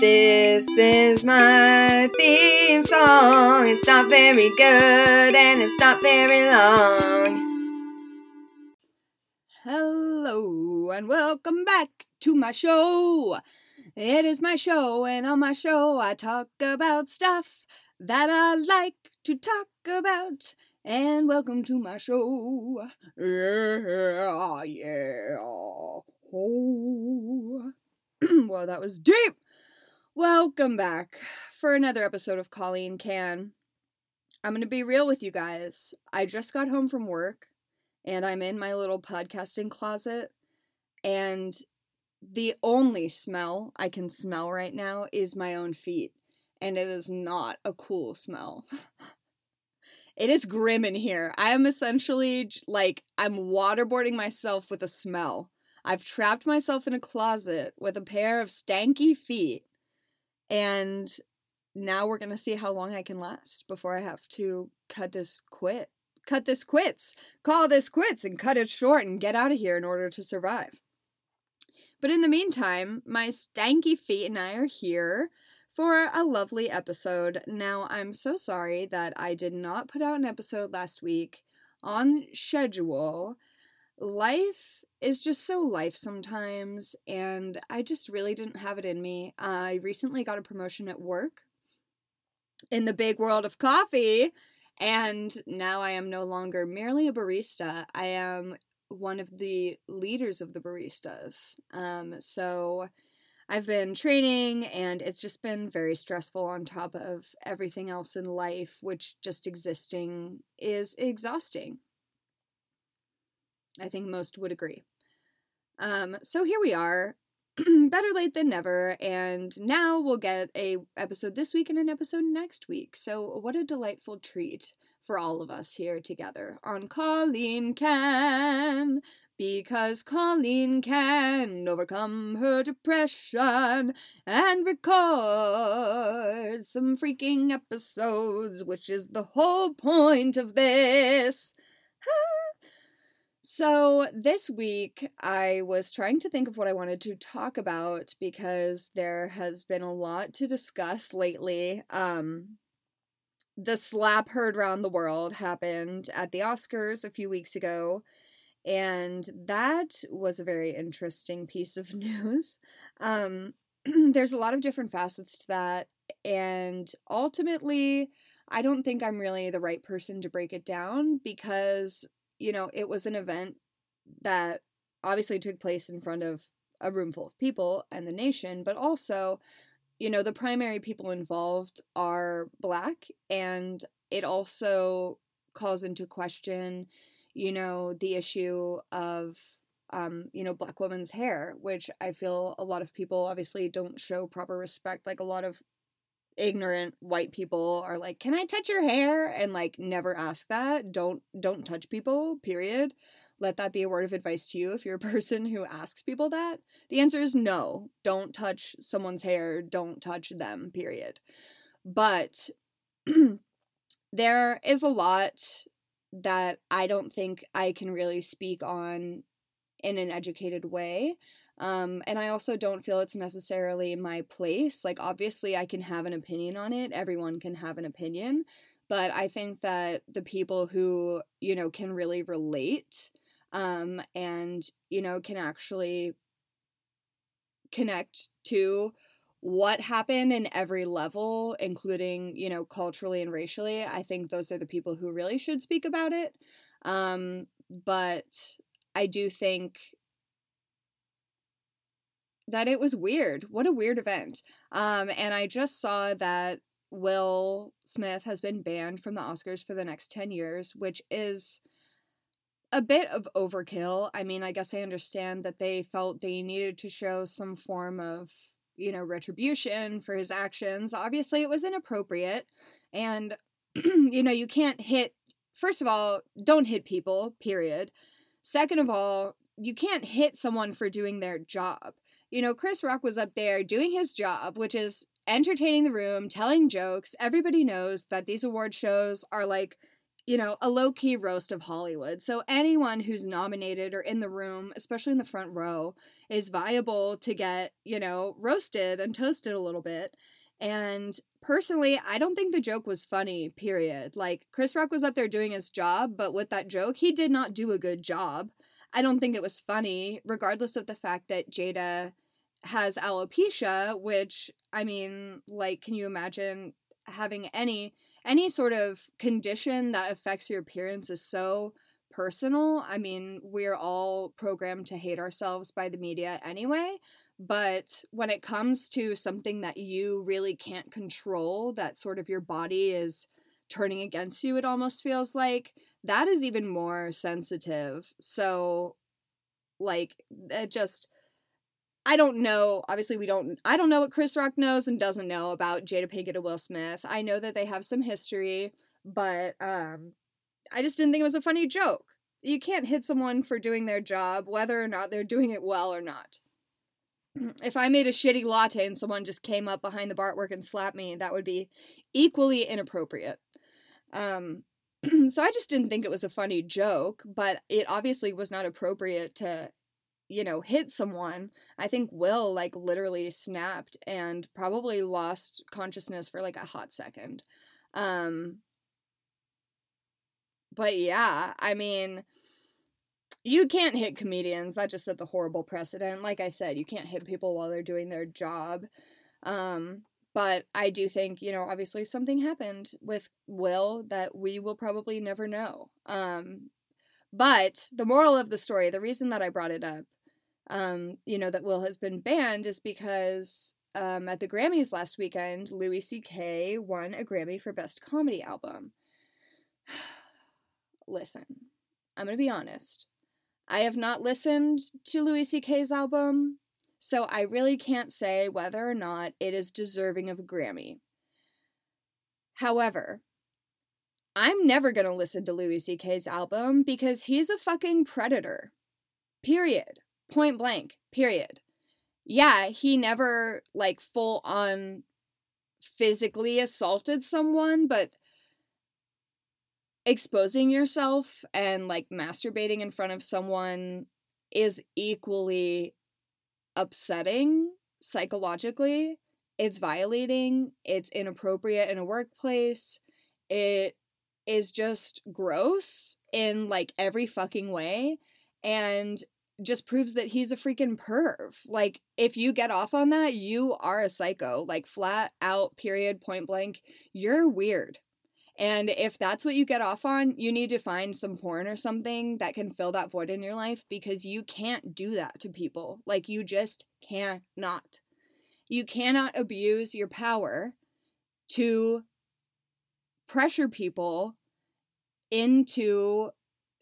This is my theme song. It's not very good and it's not very long. Hello and welcome back to my show. It is my show, and on my show, I talk about stuff that I like to talk about. And welcome to my show. Yeah, yeah. Oh. well, that was deep. Welcome back for another episode of Colleen Can. I'm going to be real with you guys. I just got home from work and I'm in my little podcasting closet and the only smell I can smell right now is my own feet and it is not a cool smell. it is grim in here. I am essentially like I'm waterboarding myself with a smell. I've trapped myself in a closet with a pair of stanky feet and now we're going to see how long I can last before I have to cut this quit. Cut this quits. Call this quits and cut it short and get out of here in order to survive. But in the meantime, my stanky feet and I are here for a lovely episode. Now, I'm so sorry that I did not put out an episode last week on schedule. Life is just so life sometimes, and I just really didn't have it in me. I recently got a promotion at work in the big world of coffee, and now I am no longer merely a barista. I am one of the leaders of the baristas. Um, so I've been training, and it's just been very stressful on top of everything else in life, which just existing is exhausting. I think most would agree. Um, so here we are, better late than never, and now we'll get a episode this week and an episode next week. So what a delightful treat for all of us here together on Colleen Can. Because Colleen can overcome her depression and record some freaking episodes, which is the whole point of this. So, this week I was trying to think of what I wanted to talk about because there has been a lot to discuss lately. Um, the slap heard around the world happened at the Oscars a few weeks ago, and that was a very interesting piece of news. Um, there's a lot of different facets to that, and ultimately, I don't think I'm really the right person to break it down because you know, it was an event that obviously took place in front of a room full of people and the nation, but also, you know, the primary people involved are black, and it also calls into question, you know, the issue of um, you know, black women's hair, which I feel a lot of people obviously don't show proper respect. Like a lot of ignorant white people are like, "Can I touch your hair?" and like never ask that. Don't don't touch people, period. Let that be a word of advice to you if you're a person who asks people that. The answer is no. Don't touch someone's hair, don't touch them, period. But there is a lot that I don't think I can really speak on in an educated way. Um, and I also don't feel it's necessarily my place. Like, obviously, I can have an opinion on it, everyone can have an opinion. But I think that the people who, you know, can really relate um, and, you know, can actually connect to what happened in every level, including, you know, culturally and racially, I think those are the people who really should speak about it. Um, but I do think that it was weird. What a weird event. Um, and I just saw that Will Smith has been banned from the Oscars for the next 10 years, which is a bit of overkill. I mean, I guess I understand that they felt they needed to show some form of, you know, retribution for his actions. Obviously, it was inappropriate. And, you know, you can't hit, first of all, don't hit people, period. Second of all, you can't hit someone for doing their job you know, Chris Rock was up there doing his job, which is entertaining the room, telling jokes. Everybody knows that these award shows are like you know, a low key roast of Hollywood. So anyone who's nominated or in the room, especially in the front row, is viable to get, you know, roasted and toasted a little bit. And personally, I don't think the joke was funny, period. Like, Chris Rock was up there doing his job, but with that joke, he did not do a good job. I don't think it was funny, regardless of the fact that Jada has alopecia, which, I mean, like, can you imagine having any any sort of condition that affects your appearance is so personal. I mean, we're all programmed to hate ourselves by the media anyway. But when it comes to something that you really can't control, that sort of your body is turning against you, it almost feels like that is even more sensitive. So, like, it just. I don't know. Obviously, we don't. I don't know what Chris Rock knows and doesn't know about Jada Pinkett and Will Smith. I know that they have some history, but um, I just didn't think it was a funny joke. You can't hit someone for doing their job, whether or not they're doing it well or not. If I made a shitty latte and someone just came up behind the bar work and slapped me, that would be equally inappropriate. Um, so I just didn't think it was a funny joke, but it obviously was not appropriate to you know, hit someone, I think Will like literally snapped and probably lost consciousness for like a hot second. Um but yeah, I mean, you can't hit comedians. That just set the horrible precedent. Like I said, you can't hit people while they're doing their job. Um but I do think, you know, obviously something happened with Will that we will probably never know. Um but the moral of the story, the reason that I brought it up um, you know, that Will has been banned is because um, at the Grammys last weekend, Louis C.K. won a Grammy for Best Comedy Album. Listen, I'm going to be honest. I have not listened to Louis C.K.'s album, so I really can't say whether or not it is deserving of a Grammy. However, I'm never going to listen to Louis C.K.'s album because he's a fucking predator. Period point blank, period. Yeah, he never like full on physically assaulted someone, but exposing yourself and like masturbating in front of someone is equally upsetting psychologically. It's violating, it's inappropriate in a workplace. It is just gross in like every fucking way. And just proves that he's a freaking perv. Like, if you get off on that, you are a psycho. Like, flat out, period, point blank. You're weird. And if that's what you get off on, you need to find some porn or something that can fill that void in your life because you can't do that to people. Like, you just cannot. You cannot abuse your power to pressure people into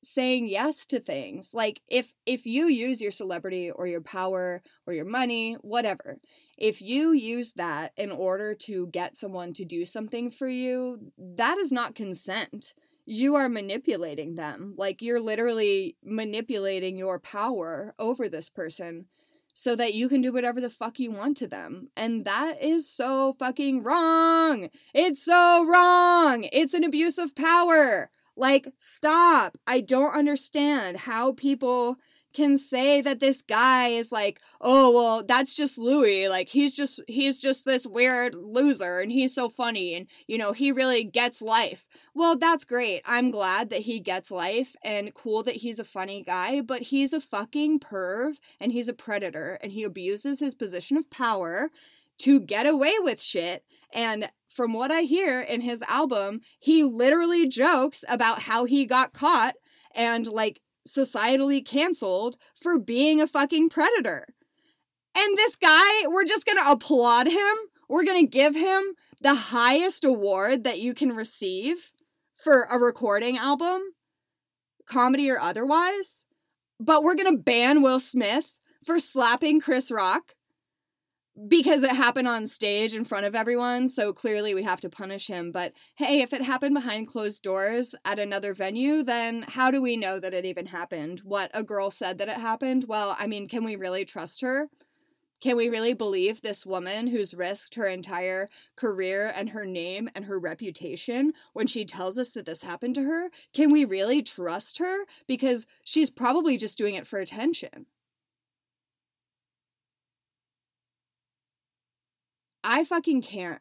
saying yes to things like if if you use your celebrity or your power or your money whatever if you use that in order to get someone to do something for you that is not consent you are manipulating them like you're literally manipulating your power over this person so that you can do whatever the fuck you want to them. And that is so fucking wrong. It's so wrong. It's an abuse of power. Like, stop. I don't understand how people can say that this guy is like, oh, well, that's just Louis. Like, he's just, he's just this weird loser and he's so funny and, you know, he really gets life. Well, that's great. I'm glad that he gets life and cool that he's a funny guy, but he's a fucking perv and he's a predator and he abuses his position of power to get away with shit. And from what I hear in his album, he literally jokes about how he got caught and like societally canceled for being a fucking predator. And this guy, we're just gonna applaud him. We're gonna give him the highest award that you can receive for a recording album, comedy or otherwise. But we're gonna ban Will Smith for slapping Chris Rock because it happened on stage in front of everyone, so clearly we have to punish him. But hey, if it happened behind closed doors at another venue, then how do we know that it even happened? What a girl said that it happened? Well, I mean, can we really trust her? Can we really believe this woman who's risked her entire career and her name and her reputation when she tells us that this happened to her? Can we really trust her? Because she's probably just doing it for attention. I fucking can't.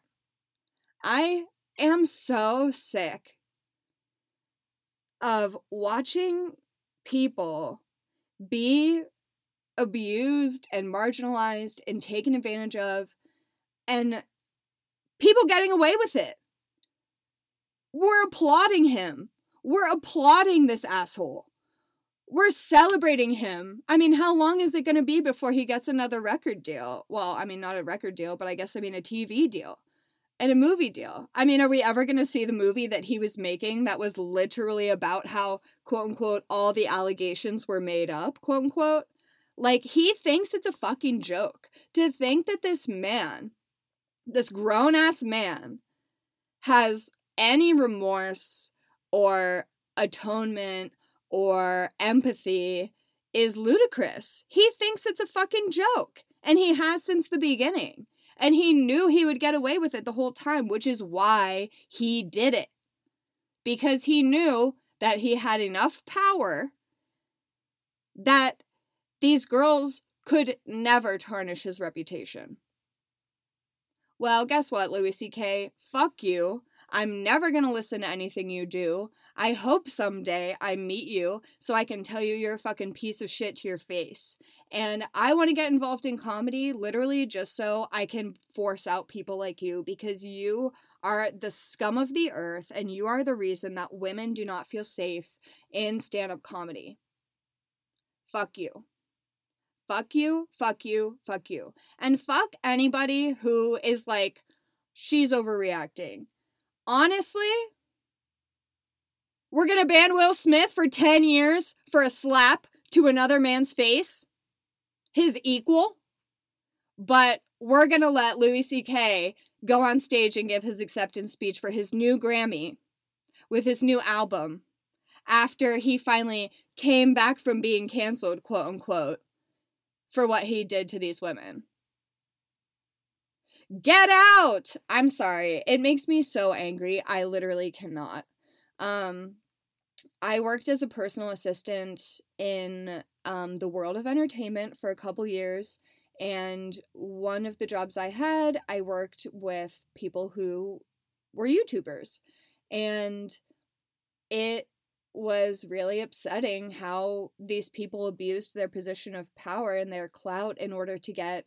I am so sick of watching people be abused and marginalized and taken advantage of and people getting away with it. We're applauding him. We're applauding this asshole. We're celebrating him. I mean, how long is it going to be before he gets another record deal? Well, I mean, not a record deal, but I guess I mean a TV deal and a movie deal. I mean, are we ever going to see the movie that he was making that was literally about how, quote unquote, all the allegations were made up, quote unquote? Like, he thinks it's a fucking joke. To think that this man, this grown ass man, has any remorse or atonement or empathy is ludicrous. He thinks it's a fucking joke, and he has since the beginning. And he knew he would get away with it the whole time, which is why he did it. Because he knew that he had enough power that these girls could never tarnish his reputation. Well, guess what, Louis C.K.? Fuck you. I'm never gonna listen to anything you do. I hope someday I meet you so I can tell you you're a fucking piece of shit to your face. And I want to get involved in comedy literally just so I can force out people like you because you are the scum of the earth and you are the reason that women do not feel safe in stand up comedy. Fuck you. Fuck you, fuck you, fuck you. And fuck anybody who is like, she's overreacting. Honestly, we're gonna ban Will Smith for 10 years for a slap to another man's face, his equal, but we're gonna let Louis C.K. go on stage and give his acceptance speech for his new Grammy with his new album after he finally came back from being canceled, quote unquote, for what he did to these women. Get out! I'm sorry. It makes me so angry. I literally cannot. Um, I worked as a personal assistant in um, the world of entertainment for a couple years. And one of the jobs I had, I worked with people who were YouTubers. And it was really upsetting how these people abused their position of power and their clout in order to get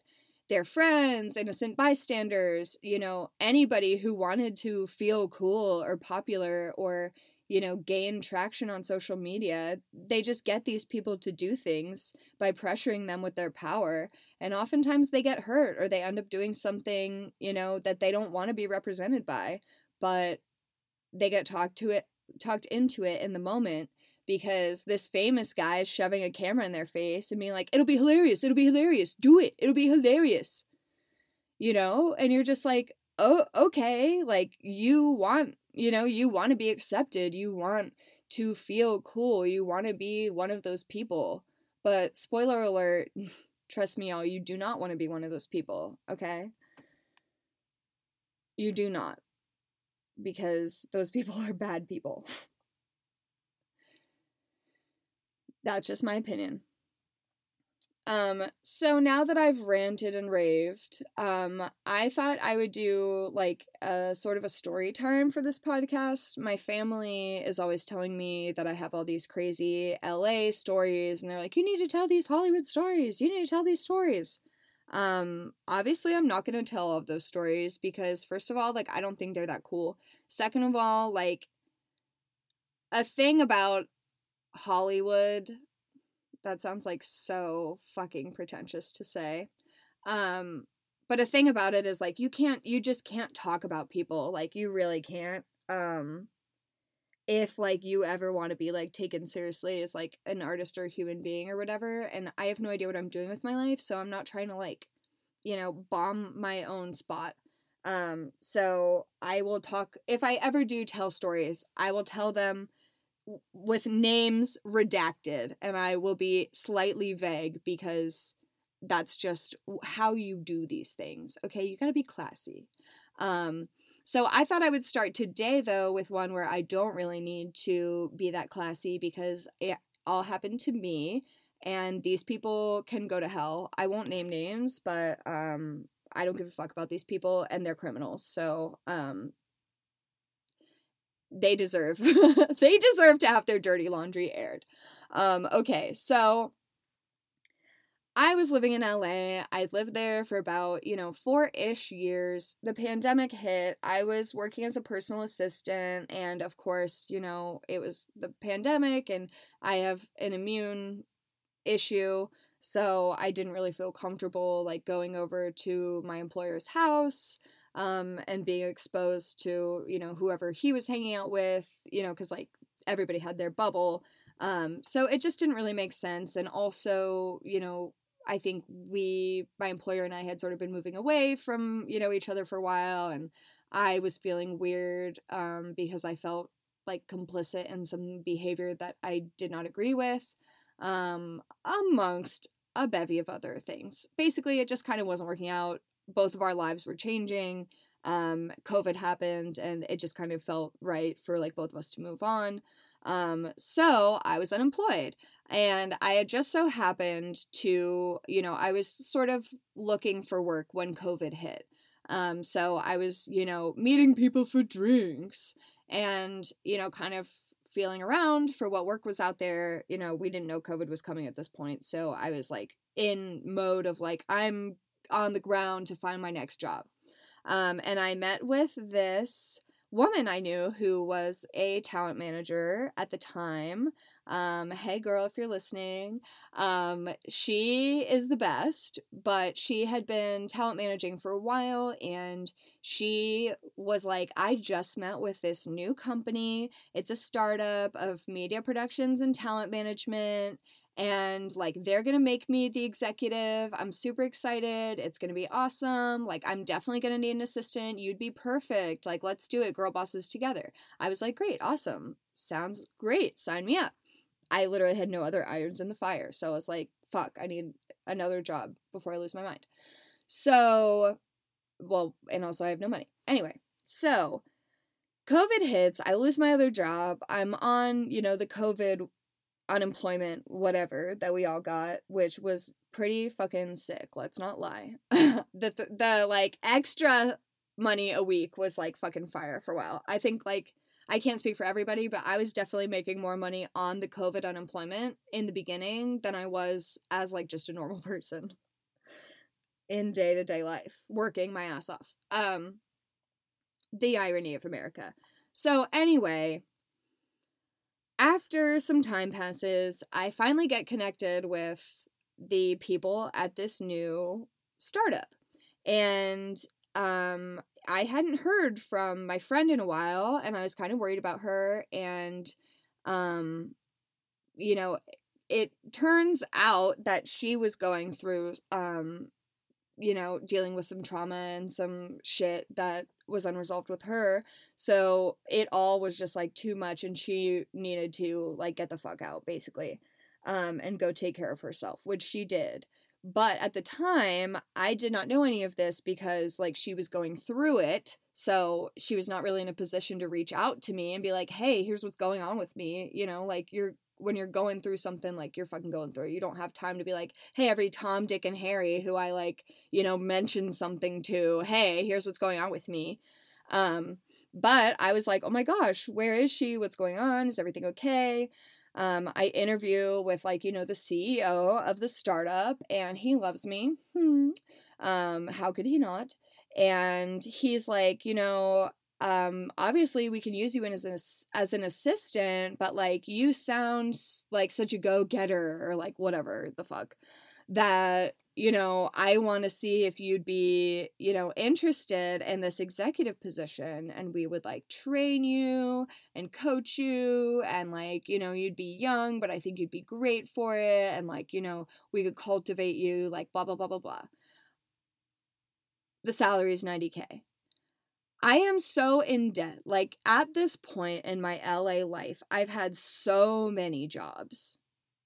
their friends, innocent bystanders, you know, anybody who wanted to feel cool or popular or, you know, gain traction on social media. They just get these people to do things by pressuring them with their power. And oftentimes they get hurt or they end up doing something, you know, that they don't want to be represented by. But they get talked to it talked into it in the moment because this famous guy is shoving a camera in their face and being like, it'll be hilarious, it'll be hilarious, do it, it'll be hilarious. You know? And you're just like, oh, okay, like you want, you know, you want to be accepted, you want to feel cool, you want to be one of those people. But spoiler alert, trust me, all, you do not want to be one of those people, okay? You do not because those people are bad people. That's just my opinion. Um, so now that I've ranted and raved, um, I thought I would do like a sort of a story time for this podcast. My family is always telling me that I have all these crazy LA stories, and they're like, you need to tell these Hollywood stories. You need to tell these stories. Um, obviously, I'm not going to tell all of those stories because, first of all, like, I don't think they're that cool. Second of all, like, a thing about Hollywood. That sounds like so fucking pretentious to say. Um, but a thing about it is like you can't you just can't talk about people. Like you really can't um if like you ever want to be like taken seriously as like an artist or human being or whatever and i have no idea what i'm doing with my life so i'm not trying to like you know bomb my own spot. Um so i will talk if i ever do tell stories i will tell them with names redacted and i will be slightly vague because that's just how you do these things. Okay, you got to be classy. Um, so I thought I would start today though with one where I don't really need to be that classy because it all happened to me and these people can go to hell. I won't name names, but um I don't give a fuck about these people and they're criminals. So, um they deserve they deserve to have their dirty laundry aired. Um okay, so I was living in LA. I lived there for about, you know, four ish years. The pandemic hit. I was working as a personal assistant. And of course, you know, it was the pandemic and I have an immune issue. So I didn't really feel comfortable like going over to my employer's house um, and being exposed to, you know, whoever he was hanging out with, you know, because like everybody had their bubble. Um, so it just didn't really make sense. And also, you know, I think we, my employer and I had sort of been moving away from, you know, each other for a while. And I was feeling weird um, because I felt like complicit in some behavior that I did not agree with, um, amongst a bevy of other things. Basically, it just kind of wasn't working out. Both of our lives were changing. Um, COVID happened, and it just kind of felt right for like both of us to move on. Um, so I was unemployed. And I had just so happened to, you know, I was sort of looking for work when COVID hit. Um, so I was, you know, meeting people for drinks and, you know, kind of feeling around for what work was out there. You know, we didn't know COVID was coming at this point. So I was like in mode of like, I'm on the ground to find my next job. Um, and I met with this woman I knew who was a talent manager at the time. Um, hey girl, if you're listening, um, she is the best, but she had been talent managing for a while and she was like, I just met with this new company. It's a startup of media productions and talent management and like they're gonna make me the executive. I'm super excited. It's gonna be awesome. Like, I'm definitely gonna need an assistant. You'd be perfect. Like, let's do it, girl bosses together. I was like, great, awesome. Sounds great. Sign me up. I literally had no other irons in the fire. So I was like, fuck, I need another job before I lose my mind. So, well, and also I have no money. Anyway, so COVID hits, I lose my other job. I'm on, you know, the COVID unemployment, whatever that we all got, which was pretty fucking sick. Let's not lie. the, the the like extra money a week was like fucking fire for a while. I think like I can't speak for everybody, but I was definitely making more money on the COVID unemployment in the beginning than I was as like just a normal person in day-to-day life, working my ass off. Um the irony of America. So anyway, after some time passes, I finally get connected with the people at this new startup. And um I hadn't heard from my friend in a while and I was kind of worried about her and um you know it turns out that she was going through um you know dealing with some trauma and some shit that was unresolved with her so it all was just like too much and she needed to like get the fuck out basically um and go take care of herself which she did but at the time, I did not know any of this because, like, she was going through it. So she was not really in a position to reach out to me and be like, hey, here's what's going on with me. You know, like, you're, when you're going through something, like, you're fucking going through. You don't have time to be like, hey, every Tom, Dick, and Harry who I, like, you know, mention something to, hey, here's what's going on with me. Um, but I was like, oh my gosh, where is she? What's going on? Is everything okay? Um, I interview with like you know the CEO of the startup, and he loves me. Hmm. Um, how could he not? And he's like, you know, um, obviously we can use you in as an as an assistant, but like you sound like such a go getter or like whatever the fuck that you know, I want to see if you'd be, you know, interested in this executive position and we would like train you and coach you and like, you know, you'd be young, but I think you'd be great for it and like, you know, we could cultivate you like blah blah blah blah blah. The salary is 90k. I am so in debt. Like at this point in my LA life, I've had so many jobs.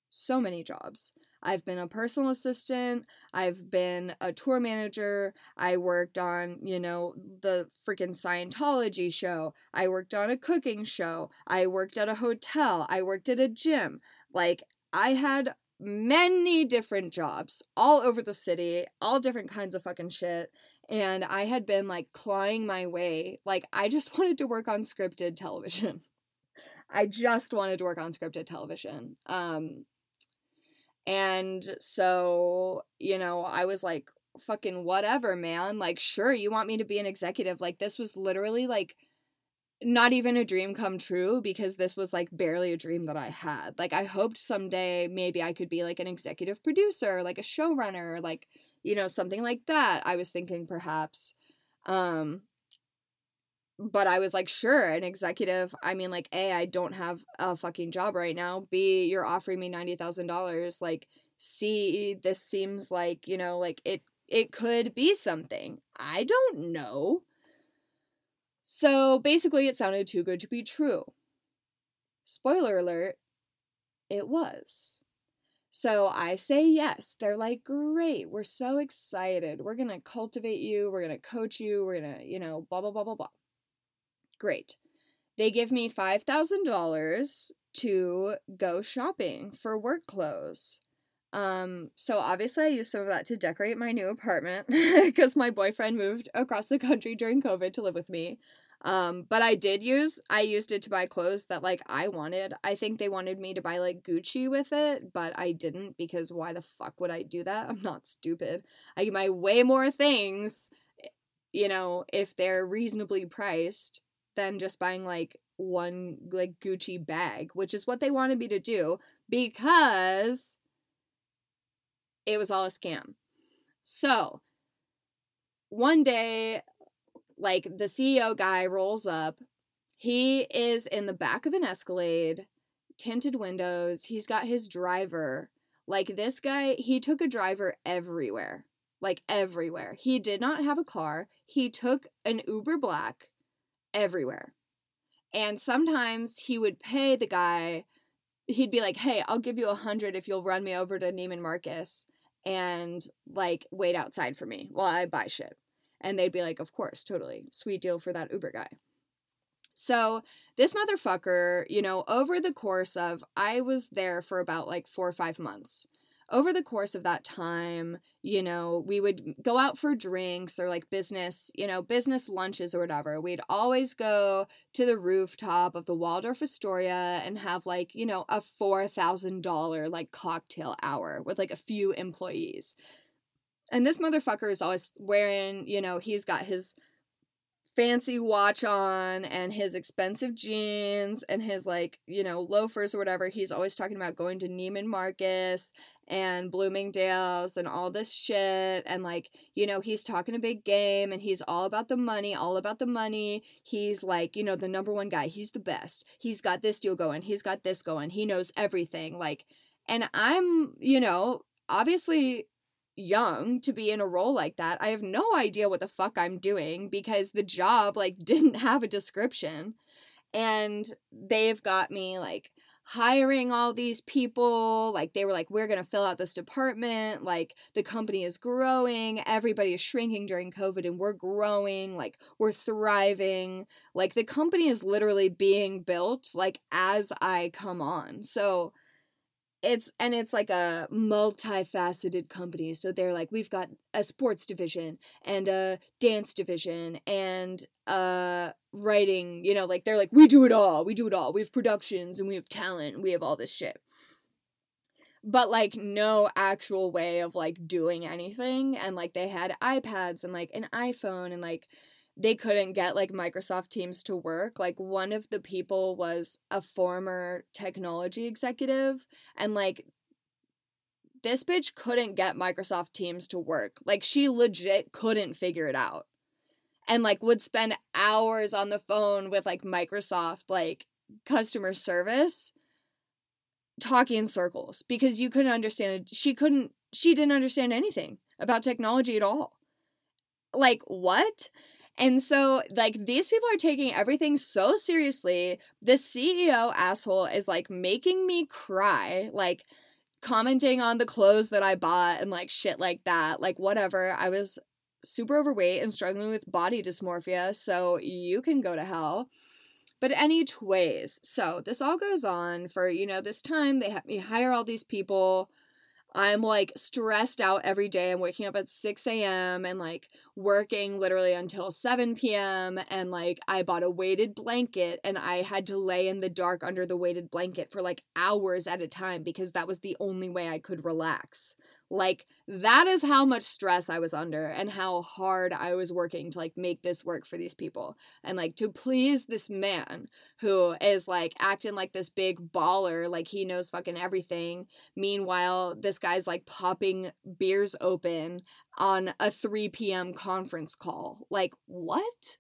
So many jobs. I've been a personal assistant. I've been a tour manager. I worked on, you know, the freaking Scientology show. I worked on a cooking show. I worked at a hotel. I worked at a gym. Like, I had many different jobs all over the city, all different kinds of fucking shit. And I had been like clawing my way. Like, I just wanted to work on scripted television. I just wanted to work on scripted television. Um, and so, you know, I was like, fucking whatever, man. Like, sure, you want me to be an executive. Like, this was literally like not even a dream come true because this was like barely a dream that I had. Like, I hoped someday maybe I could be like an executive producer, like a showrunner, like, you know, something like that. I was thinking perhaps. Um, but I was like, sure, an executive. I mean, like, A, I don't have a fucking job right now. B, you're offering me $90,000. Like, C, this seems like, you know, like it it could be something. I don't know. So basically, it sounded too good to be true. Spoiler alert, it was. So I say yes. They're like, great. We're so excited. We're going to cultivate you. We're going to coach you. We're going to, you know, blah, blah, blah, blah, blah. Great. They give me $5,000 to go shopping for work clothes. Um, so obviously I used some of that to decorate my new apartment because my boyfriend moved across the country during COVID to live with me. Um, but I did use I used it to buy clothes that like I wanted. I think they wanted me to buy like Gucci with it, but I didn't because why the fuck would I do that? I'm not stupid. I can buy way more things, you know, if they're reasonably priced than just buying like one like Gucci bag, which is what they wanted me to do because it was all a scam. So, one day like the CEO guy rolls up. He is in the back of an Escalade, tinted windows. He's got his driver. Like this guy, he took a driver everywhere. Like everywhere. He did not have a car. He took an Uber Black everywhere. And sometimes he would pay the guy, he'd be like, hey, I'll give you a hundred if you'll run me over to Neiman Marcus and like wait outside for me while I buy shit. And they'd be like, of course, totally. Sweet deal for that Uber guy. So, this motherfucker, you know, over the course of, I was there for about like four or five months over the course of that time, you know, we would go out for drinks or like business, you know, business lunches or whatever. We'd always go to the rooftop of the Waldorf Astoria and have like, you know, a $4,000 like cocktail hour with like a few employees. And this motherfucker is always wearing, you know, he's got his fancy watch on and his expensive jeans and his like you know loafers or whatever. He's always talking about going to Neiman Marcus and Bloomingdale's and all this shit. And like you know he's talking a big game and he's all about the money all about the money. He's like you know the number one guy. He's the best. He's got this deal going. He's got this going. He knows everything. Like and I'm you know obviously young to be in a role like that. I have no idea what the fuck I'm doing because the job like didn't have a description. And they've got me like hiring all these people. Like they were like, we're gonna fill out this department. Like the company is growing. Everybody is shrinking during COVID and we're growing. Like we're thriving. Like the company is literally being built like as I come on. So it's and it's like a multifaceted company. So they're like we've got a sports division and a dance division and uh writing you know like they're like we do it all we do it all. We have productions and we have talent we have all this shit. But like no actual way of like doing anything. And like they had iPads and like an iPhone and like they couldn't get like Microsoft Teams to work. Like one of the people was a former technology executive and like this bitch couldn't get Microsoft Teams to work. Like she legit couldn't figure it out. And like would spend hours on the phone with like Microsoft like customer service talking in circles because you couldn't understand it. She couldn't she didn't understand anything about technology at all. Like what? And so, like, these people are taking everything so seriously. The CEO asshole is like making me cry, like, commenting on the clothes that I bought and like shit like that. Like, whatever. I was super overweight and struggling with body dysmorphia, so you can go to hell. But anyways, so this all goes on for, you know, this time they have me hire all these people I'm like stressed out every day. I'm waking up at 6 a.m. and like working literally until 7 p.m. And like I bought a weighted blanket and I had to lay in the dark under the weighted blanket for like hours at a time because that was the only way I could relax. Like that is how much stress I was under and how hard I was working to like make this work for these people. And like to please this man who is like acting like this big baller, like he knows fucking everything. Meanwhile, this guy's like popping beers open on a 3 p.m. conference call. Like, what?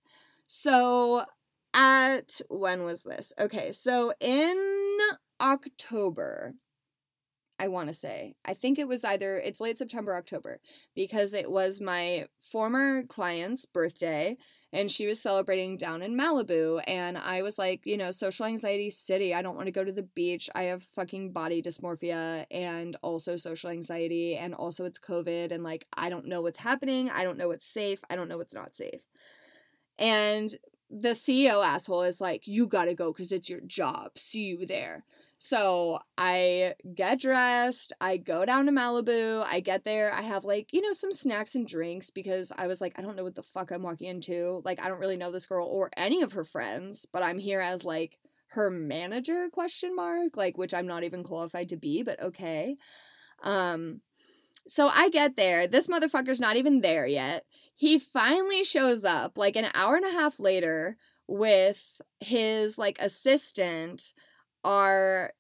So, at when was this? Okay, so in October, I want to say. I think it was either it's late September, October, because it was my former client's birthday and she was celebrating down in Malibu and I was like, you know, social anxiety city. I don't want to go to the beach. I have fucking body dysmorphia and also social anxiety and also it's COVID and like I don't know what's happening. I don't know what's safe. I don't know what's not safe. And the CEO asshole is like, you got to go cuz it's your job. See you there. So I get dressed, I go down to Malibu, I get there, I have like, you know, some snacks and drinks because I was like, I don't know what the fuck I'm walking into. Like, I don't really know this girl or any of her friends, but I'm here as like her manager question mark, like which I'm not even qualified to be, but okay. Um so I get there. This motherfucker's not even there yet. He finally shows up like an hour and a half later with his like assistant our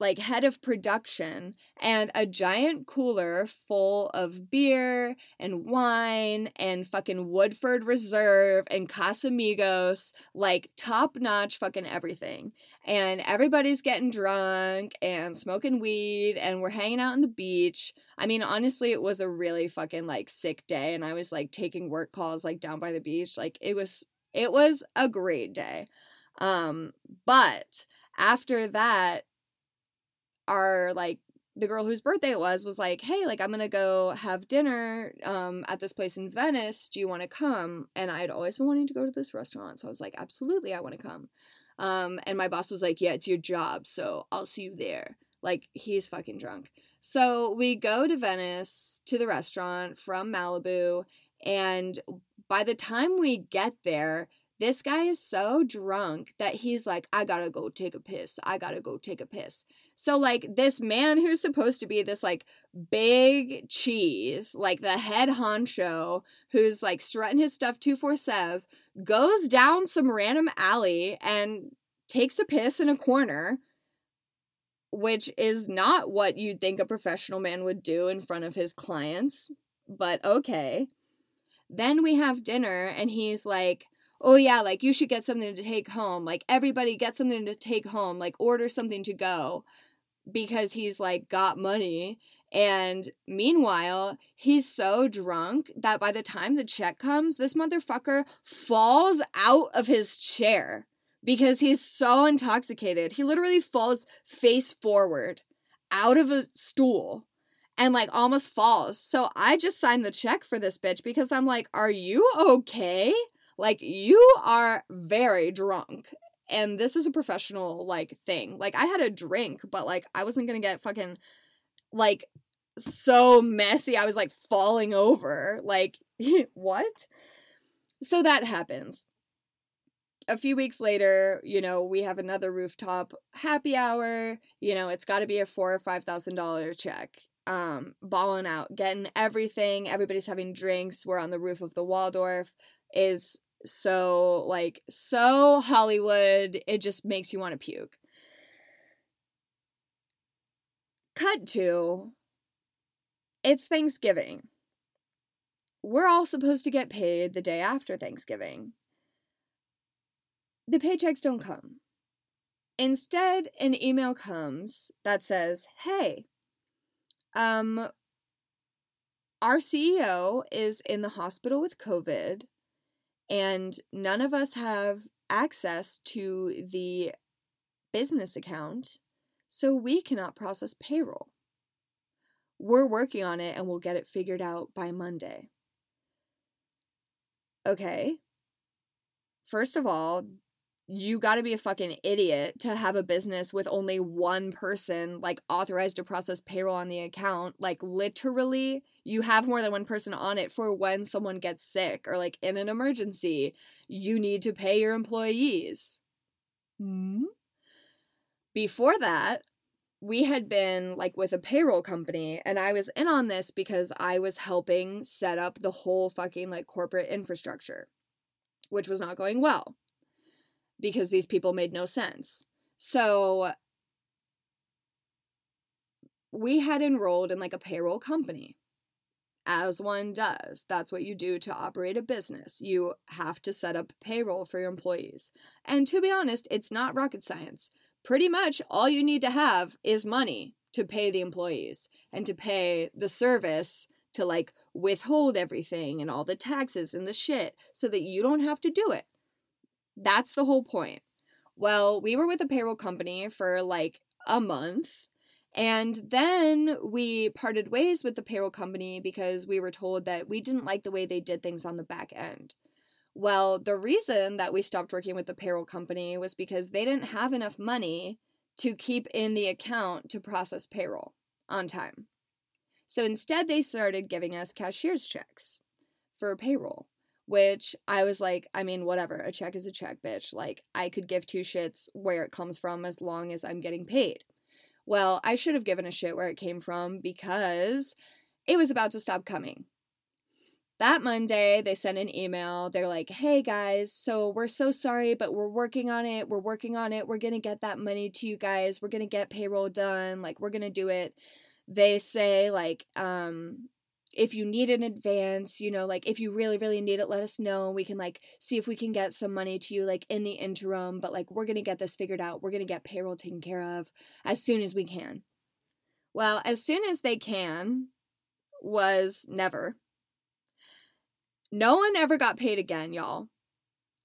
like head of production and a giant cooler full of beer and wine and fucking Woodford Reserve and Casamigos, like top notch fucking everything. And everybody's getting drunk and smoking weed and we're hanging out on the beach. I mean, honestly, it was a really fucking like sick day and I was like taking work calls like down by the beach. Like it was it was a great day. Um, but after that, our like the girl whose birthday it was was like, "Hey, like I'm gonna go have dinner um, at this place in Venice. Do you want to come?" And I had always been wanting to go to this restaurant, so I was like, "Absolutely, I want to come." Um, and my boss was like, "Yeah, it's your job, so I'll see you there." Like he's fucking drunk. So we go to Venice to the restaurant from Malibu, and by the time we get there, this guy is so drunk that he's like, I gotta go take a piss. I gotta go take a piss. So, like, this man who's supposed to be this, like, big cheese, like the head honcho, who's like strutting his stuff 247, goes down some random alley and takes a piss in a corner, which is not what you'd think a professional man would do in front of his clients, but okay. Then we have dinner, and he's like, oh yeah, like you should get something to take home. Like everybody get something to take home, like order something to go because he's like got money. And meanwhile, he's so drunk that by the time the check comes, this motherfucker falls out of his chair because he's so intoxicated. He literally falls face forward out of a stool and like almost falls. So I just signed the check for this bitch because I'm like, are you okay? Like, you are very drunk. And this is a professional, like, thing. Like, I had a drink, but, like, I wasn't gonna get fucking, like, so messy. I was, like, falling over. Like, what? So that happens. A few weeks later, you know, we have another rooftop happy hour. You know, it's got to be a four or five thousand dollar check um balling out getting everything everybody's having drinks we're on the roof of the waldorf is so like so Hollywood, it just makes you want to puke. Cut to it's Thanksgiving. We're all supposed to get paid the day after Thanksgiving. The paychecks don't come. Instead, an email comes that says, "Hey, um our CEO is in the hospital with COVID and none of us have access to the business account, so we cannot process payroll. We're working on it and we'll get it figured out by Monday. Okay. First of all, you got to be a fucking idiot to have a business with only one person like authorized to process payroll on the account like literally you have more than one person on it for when someone gets sick or like in an emergency you need to pay your employees hmm? before that we had been like with a payroll company and I was in on this because I was helping set up the whole fucking like corporate infrastructure which was not going well because these people made no sense. So we had enrolled in like a payroll company. As one does. That's what you do to operate a business. You have to set up payroll for your employees. And to be honest, it's not rocket science. Pretty much all you need to have is money to pay the employees and to pay the service to like withhold everything and all the taxes and the shit so that you don't have to do it. That's the whole point. Well, we were with a payroll company for like a month. And then we parted ways with the payroll company because we were told that we didn't like the way they did things on the back end. Well, the reason that we stopped working with the payroll company was because they didn't have enough money to keep in the account to process payroll on time. So instead, they started giving us cashier's checks for payroll which I was like, I mean, whatever, a check is a check, bitch. Like, I could give two shits where it comes from as long as I'm getting paid. Well, I should have given a shit where it came from because it was about to stop coming. That Monday, they sent an email. They're like, hey guys, so we're so sorry, but we're working on it. We're working on it. We're going to get that money to you guys. We're going to get payroll done. Like, we're going to do it. They say, like, um, if you need an advance, you know, like if you really, really need it, let us know. We can like see if we can get some money to you like in the interim, but like we're gonna get this figured out. We're gonna get payroll taken care of as soon as we can. Well, as soon as they can was never. No one ever got paid again, y'all.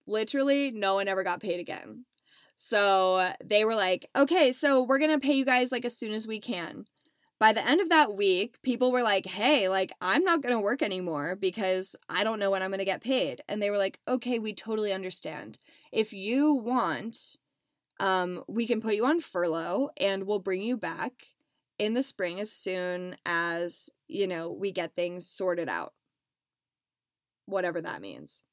Literally, no one ever got paid again. So they were like, okay, so we're gonna pay you guys like as soon as we can by the end of that week, people were like, hey, like, I'm not going to work anymore because I don't know when I'm going to get paid. And they were like, okay, we totally understand. If you want, um, we can put you on furlough and we'll bring you back in the spring as soon as, you know, we get things sorted out. Whatever that means.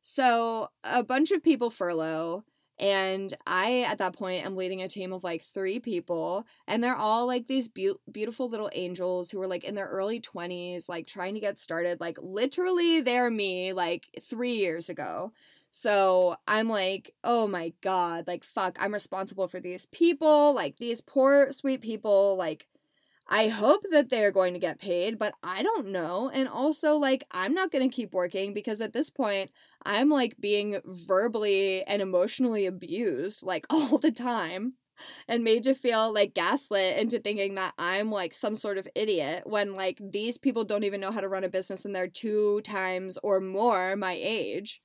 So a bunch of people furlough and I, at that point, am leading a team of like three people, and they're all like these be- beautiful little angels who are like in their early 20s, like trying to get started. Like, literally, they're me like three years ago. So I'm like, oh my God, like, fuck, I'm responsible for these people, like, these poor, sweet people, like, I hope that they're going to get paid, but I don't know. And also, like, I'm not going to keep working because at this point, I'm like being verbally and emotionally abused like all the time and made to feel like gaslit into thinking that I'm like some sort of idiot when like these people don't even know how to run a business and they're two times or more my age.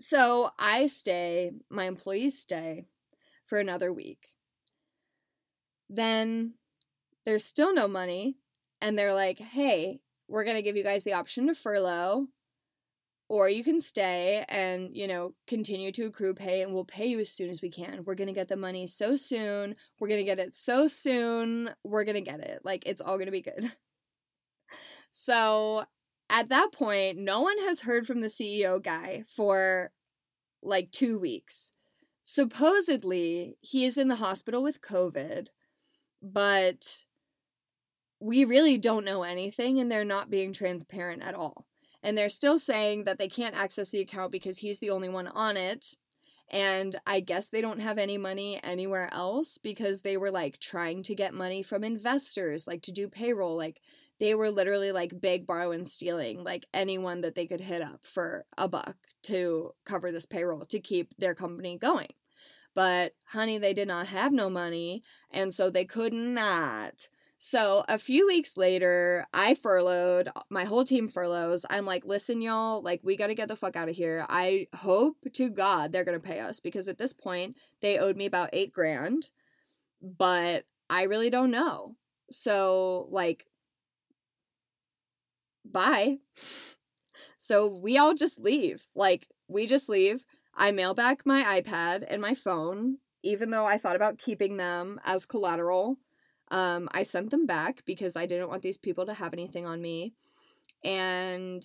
So I stay, my employees stay for another week. Then there's still no money and they're like, "Hey, we're going to give you guys the option to furlough or you can stay and, you know, continue to accrue pay and we'll pay you as soon as we can. We're going to get the money so soon. We're going to get it so soon. We're going to get it. Like it's all going to be good." So, at that point, no one has heard from the CEO guy for like 2 weeks. Supposedly, he is in the hospital with COVID, but we really don't know anything and they're not being transparent at all. And they're still saying that they can't access the account because he's the only one on it. And I guess they don't have any money anywhere else because they were like trying to get money from investors, like to do payroll. Like they were literally like big borrow and stealing, like anyone that they could hit up for a buck to cover this payroll to keep their company going. But honey, they did not have no money, and so they could not so a few weeks later, I furloughed, uh, my whole team furloughs. I'm like, listen, y'all, like, we got to get the fuck out of here. I hope to God they're going to pay us because at this point, they owed me about eight grand, but I really don't know. So, like, bye. So we all just leave. Like, we just leave. I mail back my iPad and my phone, even though I thought about keeping them as collateral. Um, I sent them back because I didn't want these people to have anything on me. And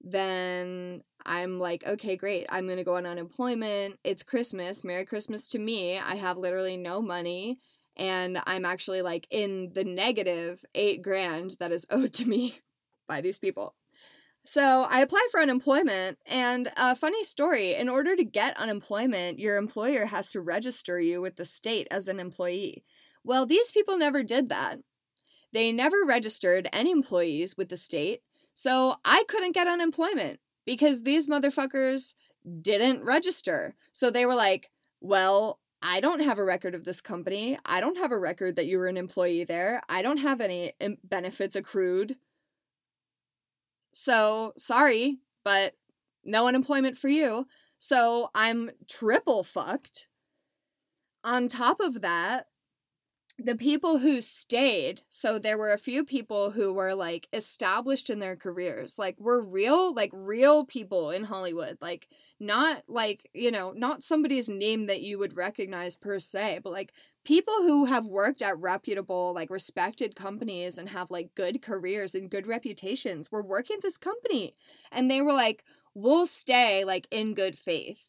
then I'm like, okay, great. I'm going to go on unemployment. It's Christmas. Merry Christmas to me. I have literally no money. And I'm actually like in the negative eight grand that is owed to me by these people. So I applied for unemployment, and a funny story in order to get unemployment, your employer has to register you with the state as an employee. Well, these people never did that. They never registered any employees with the state, so I couldn't get unemployment because these motherfuckers didn't register. So they were like, well, I don't have a record of this company. I don't have a record that you were an employee there. I don't have any benefits accrued. So, sorry, but no unemployment for you. So, I'm triple fucked. On top of that, the people who stayed, so there were a few people who were like established in their careers, like were real, like real people in Hollywood, like not like, you know, not somebody's name that you would recognize per se, but like people who have worked at reputable, like respected companies and have like good careers and good reputations were working at this company. And they were like, we'll stay like in good faith.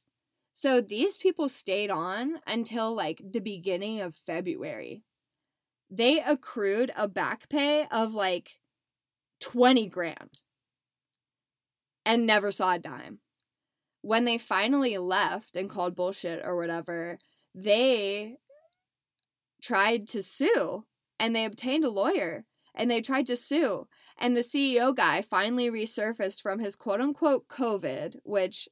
So these people stayed on until like the beginning of February. They accrued a back pay of like 20 grand and never saw a dime. When they finally left and called bullshit or whatever, they tried to sue and they obtained a lawyer and they tried to sue. And the CEO guy finally resurfaced from his quote unquote COVID, which,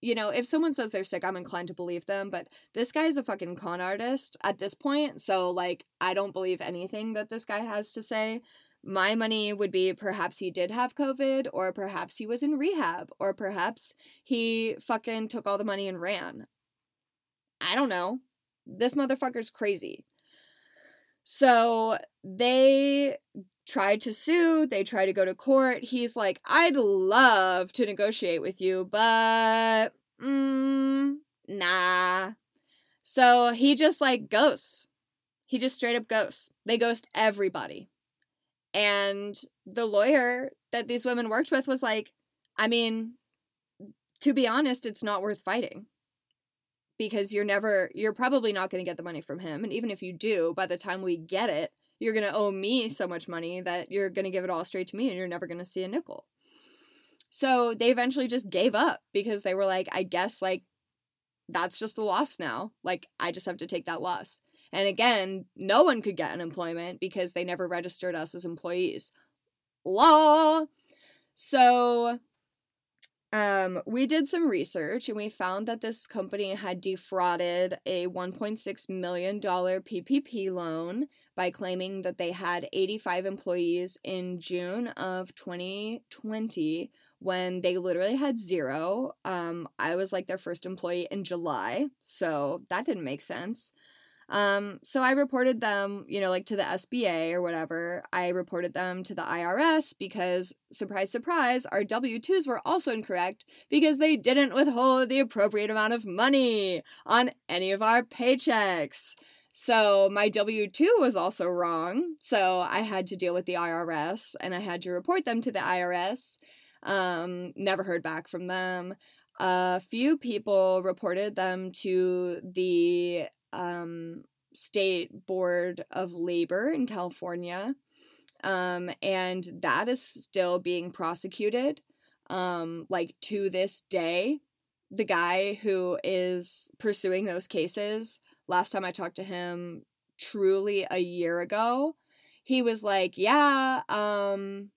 you know, if someone says they're sick, I'm inclined to believe them. But this guy is a fucking con artist at this point. So, like, I don't believe anything that this guy has to say. My money would be perhaps he did have COVID, or perhaps he was in rehab, or perhaps he fucking took all the money and ran. I don't know this motherfucker's crazy. So they try to sue, they try to go to court. He's like, I'd love to negotiate with you, but mm, nah. So he just like ghosts. He just straight up ghosts. They ghost everybody. And the lawyer that these women worked with was like, I mean, to be honest, it's not worth fighting because you're never you're probably not going to get the money from him and even if you do by the time we get it you're going to owe me so much money that you're going to give it all straight to me and you're never going to see a nickel. So they eventually just gave up because they were like i guess like that's just the loss now. Like i just have to take that loss. And again no one could get unemployment because they never registered us as employees. Law. So um, we did some research and we found that this company had defrauded a $1.6 million PPP loan by claiming that they had 85 employees in June of 2020 when they literally had zero. Um, I was like their first employee in July, so that didn't make sense. Um, so I reported them, you know, like to the SBA or whatever. I reported them to the IRS because, surprise, surprise, our W 2s were also incorrect because they didn't withhold the appropriate amount of money on any of our paychecks. So my W 2 was also wrong. So I had to deal with the IRS and I had to report them to the IRS. Um, never heard back from them. A few people reported them to the um, state board of labor in California. Um, and that is still being prosecuted. Um, like to this day, the guy who is pursuing those cases, last time I talked to him, truly a year ago, he was like, Yeah, um,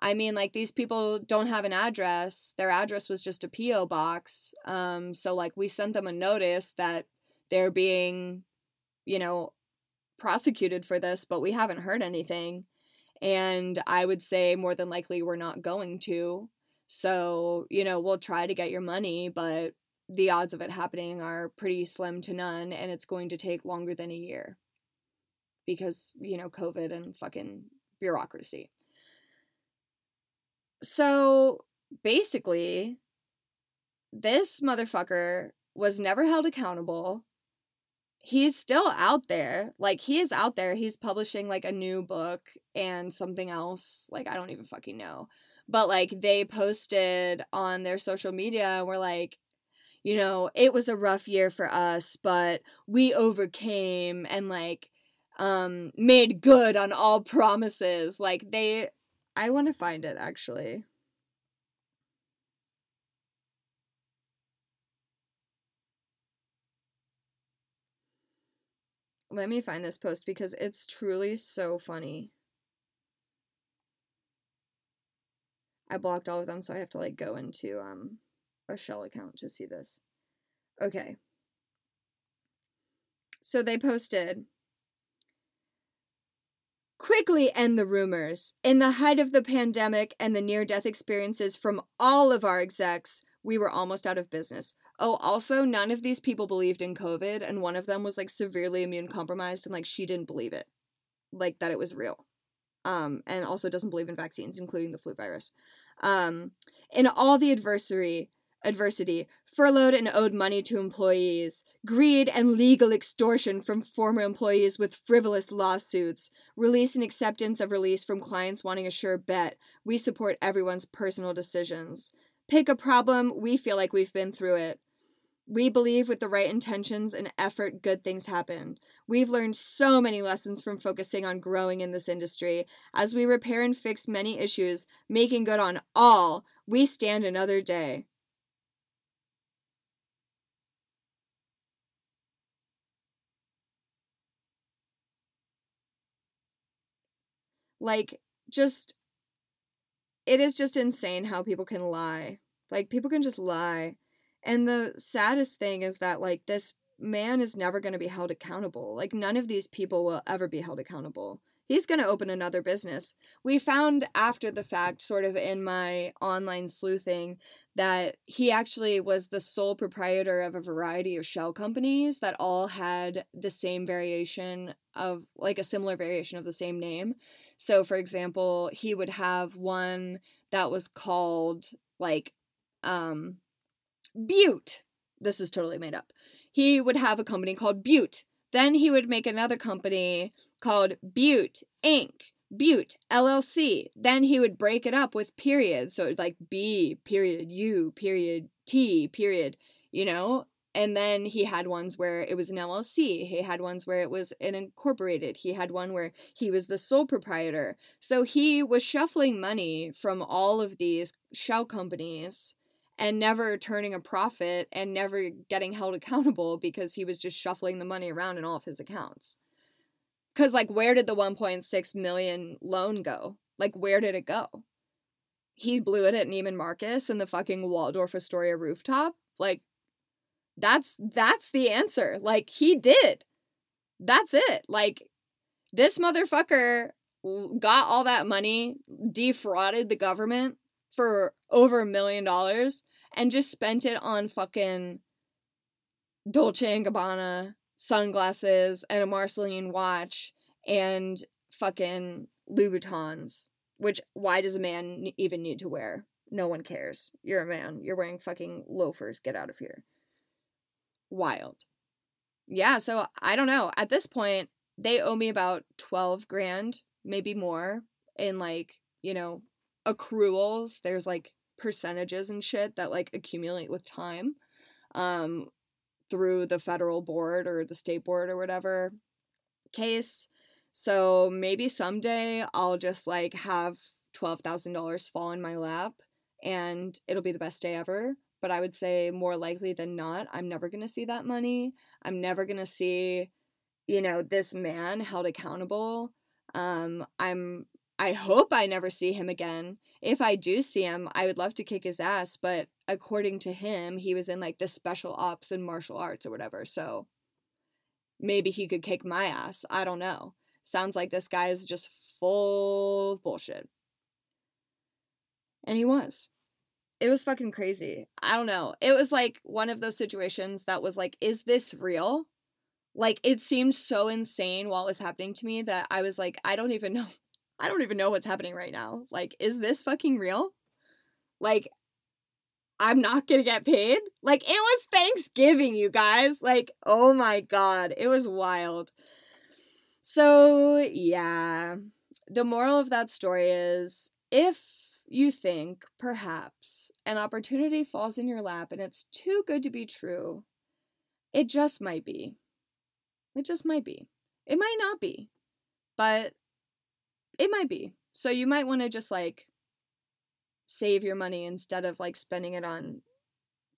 I mean, like these people don't have an address. Their address was just a P.O. box. Um, so like we sent them a notice that they're being, you know, prosecuted for this, but we haven't heard anything. And I would say more than likely we're not going to. So, you know, we'll try to get your money, but the odds of it happening are pretty slim to none, and it's going to take longer than a year. because, you know, COVID and fucking bureaucracy. So basically, this motherfucker was never held accountable. He's still out there. Like, he is out there. He's publishing, like, a new book and something else. Like, I don't even fucking know. But, like, they posted on their social media and were like, you know, it was a rough year for us, but we overcame and, like, um, made good on all promises. Like, they. I want to find it, actually. Let me find this post because it's truly so funny. I blocked all of them, so I have to like go into um a shell account to see this. Okay. So they posted quickly end the rumors. In the height of the pandemic and the near death experiences from all of our execs, we were almost out of business. Oh, also, none of these people believed in COVID, and one of them was like severely immune compromised, and like she didn't believe it, like that it was real. Um, and also doesn't believe in vaccines, including the flu virus. Um, in all the adversary, adversity, furloughed and owed money to employees, greed and legal extortion from former employees with frivolous lawsuits, release and acceptance of release from clients wanting a sure bet. We support everyone's personal decisions. Pick a problem, we feel like we've been through it. We believe with the right intentions and effort, good things happen. We've learned so many lessons from focusing on growing in this industry. As we repair and fix many issues, making good on all, we stand another day. Like, just, it is just insane how people can lie. Like, people can just lie and the saddest thing is that, like, this man is never going to be held accountable. Like, none of these people will ever be held accountable. He's going to open another business. We found after the fact, sort of in my online sleuthing, that he actually was the sole proprietor of a variety of shell companies that all had the same variation of, like, a similar variation of the same name. So, for example, he would have one that was called, like, um, Butte. This is totally made up. He would have a company called Butte. Then he would make another company called Butte Inc. Butte LLC. Then he would break it up with periods. So like B period U period T period, you know? And then he had ones where it was an LLC. He had ones where it was an incorporated. He had one where he was the sole proprietor. So he was shuffling money from all of these shell companies and never turning a profit and never getting held accountable because he was just shuffling the money around in all of his accounts. Cuz like where did the 1.6 million loan go? Like where did it go? He blew it at Neiman Marcus and the fucking Waldorf Astoria rooftop? Like that's that's the answer. Like he did. That's it. Like this motherfucker got all that money, defrauded the government for over a million dollars and just spent it on fucking Dolce and Gabbana sunglasses and a Marceline watch and fucking Louboutins. Which why does a man even need to wear? No one cares. You're a man. You're wearing fucking loafers. Get out of here. Wild. Yeah, so I don't know. At this point, they owe me about 12 grand, maybe more, in like, you know, accruals. There's like percentages and shit that like accumulate with time um through the federal board or the state board or whatever case. So maybe someday I'll just like have $12,000 fall in my lap and it'll be the best day ever. But I would say more likely than not, I'm never going to see that money. I'm never going to see, you know, this man held accountable. Um, I'm I hope I never see him again. If I do see him, I would love to kick his ass, but according to him, he was in like the special ops and martial arts or whatever. So maybe he could kick my ass. I don't know. Sounds like this guy is just full of bullshit. And he was. It was fucking crazy. I don't know. It was like one of those situations that was like, is this real? like it seemed so insane while it was happening to me that I was like, I don't even know. I don't even know what's happening right now. Like, is this fucking real? Like, I'm not gonna get paid? Like, it was Thanksgiving, you guys. Like, oh my god, it was wild. So, yeah. The moral of that story is if you think, perhaps, an opportunity falls in your lap and it's too good to be true, it just might be. It just might be. It might not be, but it might be. So you might want to just like save your money instead of like spending it on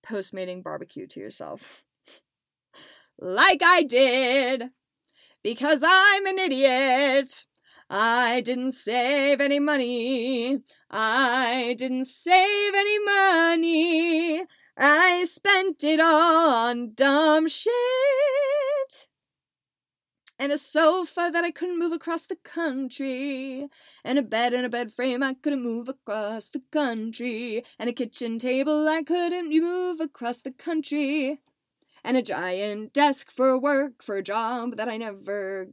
post mating barbecue to yourself. like I did. Because I'm an idiot. I didn't save any money. I didn't save any money. I spent it all on dumb shit. And a sofa that I couldn't move across the country, and a bed and a bed frame I couldn't move across the country, and a kitchen table I couldn't move across the country, and a giant desk for work for a job that I never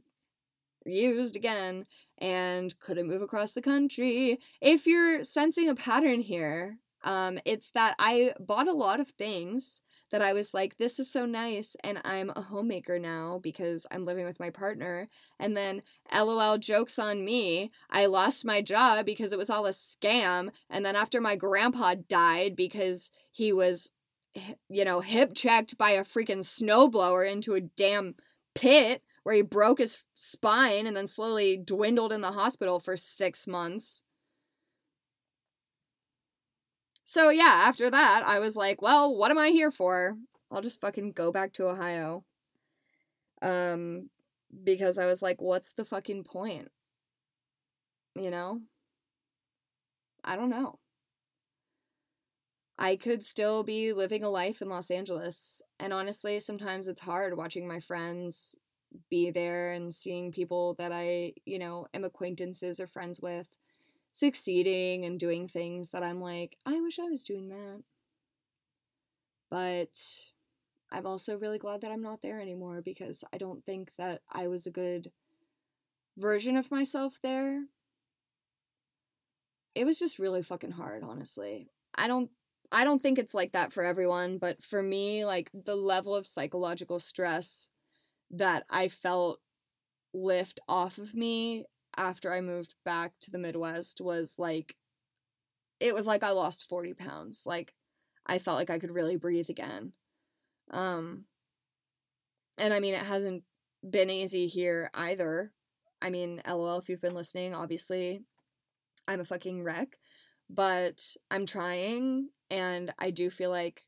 used again and couldn't move across the country. If you're sensing a pattern here, um, it's that I bought a lot of things that I was like, this is so nice. And I'm a homemaker now because I'm living with my partner. And then, lol, jokes on me. I lost my job because it was all a scam. And then, after my grandpa died because he was, you know, hip checked by a freaking snowblower into a damn pit where he broke his spine and then slowly dwindled in the hospital for six months. So yeah, after that, I was like, well, what am I here for? I'll just fucking go back to Ohio. Um because I was like, what's the fucking point? You know? I don't know. I could still be living a life in Los Angeles. And honestly, sometimes it's hard watching my friends be there and seeing people that I, you know, am acquaintances or friends with succeeding and doing things that I'm like, I wish I was doing that. But I'm also really glad that I'm not there anymore because I don't think that I was a good version of myself there. It was just really fucking hard, honestly. I don't I don't think it's like that for everyone, but for me, like the level of psychological stress that I felt lift off of me after I moved back to the Midwest was like, it was like I lost 40 pounds. Like, I felt like I could really breathe again. Um, and I mean, it hasn't been easy here either. I mean, lol, if you've been listening, obviously, I'm a fucking wreck, but I'm trying, and I do feel like,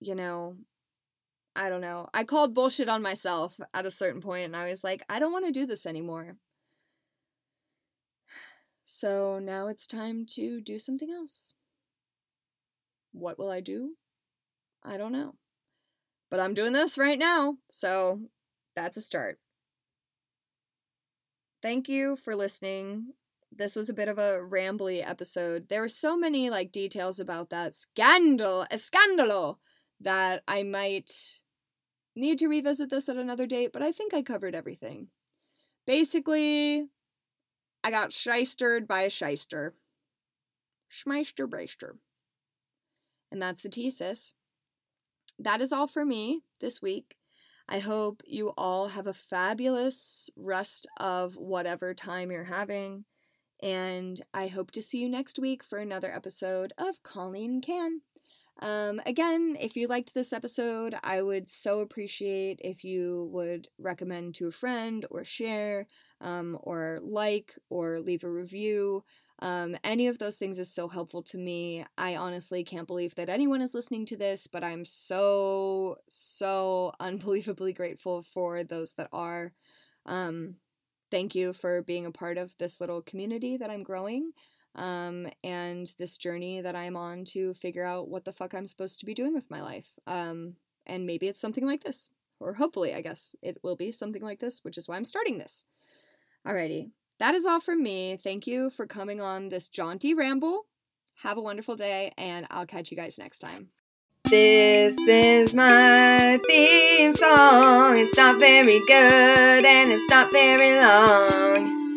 you know, I don't know. I called bullshit on myself at a certain point, and I was like, I don't want to do this anymore. So now it's time to do something else. What will I do? I don't know. But I'm doing this right now, so that's a start. Thank you for listening. This was a bit of a rambly episode. There were so many like details about that scandal, a scandalo, that I might need to revisit this at another date, but I think I covered everything. Basically, I got shystered by a shyster. Schmeister Breister. And that's the thesis. That is all for me this week. I hope you all have a fabulous rest of whatever time you're having. And I hope to see you next week for another episode of Colleen Can. Um, again, if you liked this episode, I would so appreciate if you would recommend to a friend or share um, or like or leave a review. Um, any of those things is so helpful to me. I honestly can't believe that anyone is listening to this, but I'm so, so unbelievably grateful for those that are. Um, thank you for being a part of this little community that I'm growing um, and this journey that I'm on to figure out what the fuck I'm supposed to be doing with my life. Um, and maybe it's something like this, or hopefully, I guess it will be something like this, which is why I'm starting this. Alrighty, that is all from me. Thank you for coming on this jaunty ramble. Have a wonderful day, and I'll catch you guys next time. This is my theme song. It's not very good and it's not very long.